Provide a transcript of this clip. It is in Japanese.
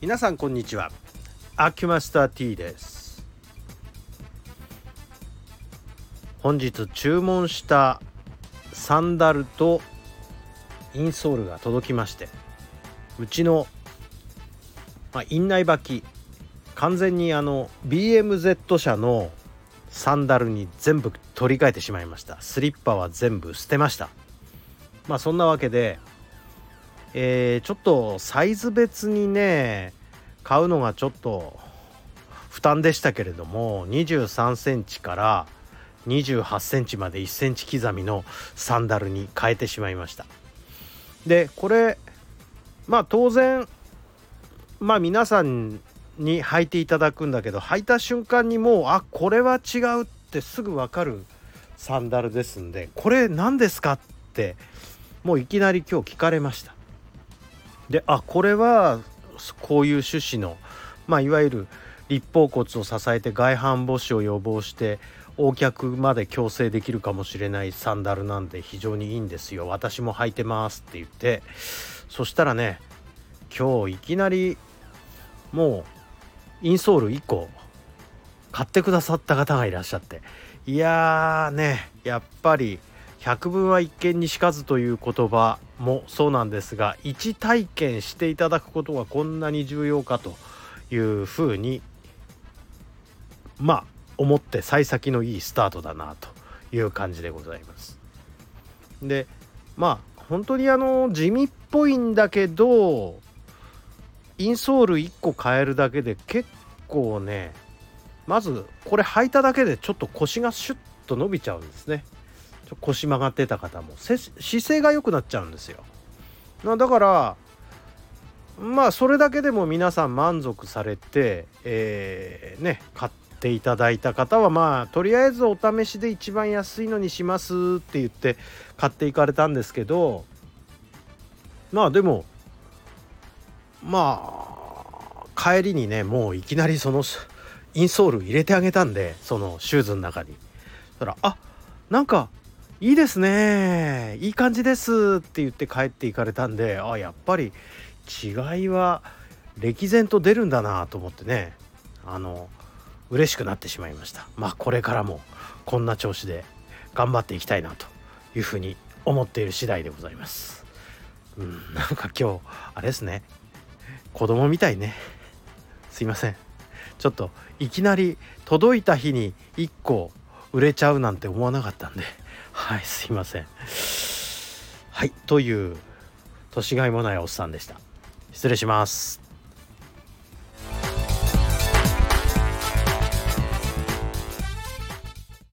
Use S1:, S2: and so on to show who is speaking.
S1: 皆さんこんにちは。アキュマスター T です。本日注文したサンダルとインソールが届きましてうちの、まあ、院内履き完全にあの BMZ 社のサンダルに全部取り替えてしまいました。スリッパは全部捨てました。まあそんなわけでえー、ちょっとサイズ別にね買うのがちょっと負担でしたけれども23センチから28センチまで1センチ刻みのサンダルに変えてしまいました。でこれまあ当然まあ皆さんに履いていただくんだけど履いた瞬間にもうあこれは違うってすぐ分かるサンダルですんでこれ何ですかってもういきなり今日聞かれました。であこれはこういう趣旨のまあいわゆる立方骨を支えて外反母趾を予防して横脚まで矯正できるかもしれないサンダルなんで非常にいいんですよ。私も履いてますって言ってそしたらね今日いきなりもうインソール1個買ってくださった方がいらっしゃって。いやーねやっぱり百聞は一見にしかずという言葉もそうなんですが一体験していただくことがこんなに重要かというふうにまあ思って幸先のいいスタートだなという感じでございます。でまあ本当にあの地味っぽいんだけどインソール1個変えるだけで結構ねまずこれ履いただけでちょっと腰がシュッと伸びちゃうんですね。腰曲がってた方も姿勢が良くなっちゃうんですよ。だからまあそれだけでも皆さん満足されて、えー、ね買っていただいた方はまあとりあえずお試しで一番安いのにしますって言って買っていかれたんですけどまあでもまあ帰りにねもういきなりそのインソール入れてあげたんでそのシューズの中に。そしたらあなんかいいですね。いい感じですって言って帰っていかれたんであやっぱり違いは歴然と出るんだなと思ってね。あの嬉しくなってしまいました。まあこれからもこんな調子で頑張っていきたいなというふうに思っている次第でございます。うんなんか今日あれですね。子供みたいね。すいません。ちょっといきなり届いた日に1個売れちゃうなんて思わなかったんで。はいすいません。はいという年がいもないおっさんでした。失礼します。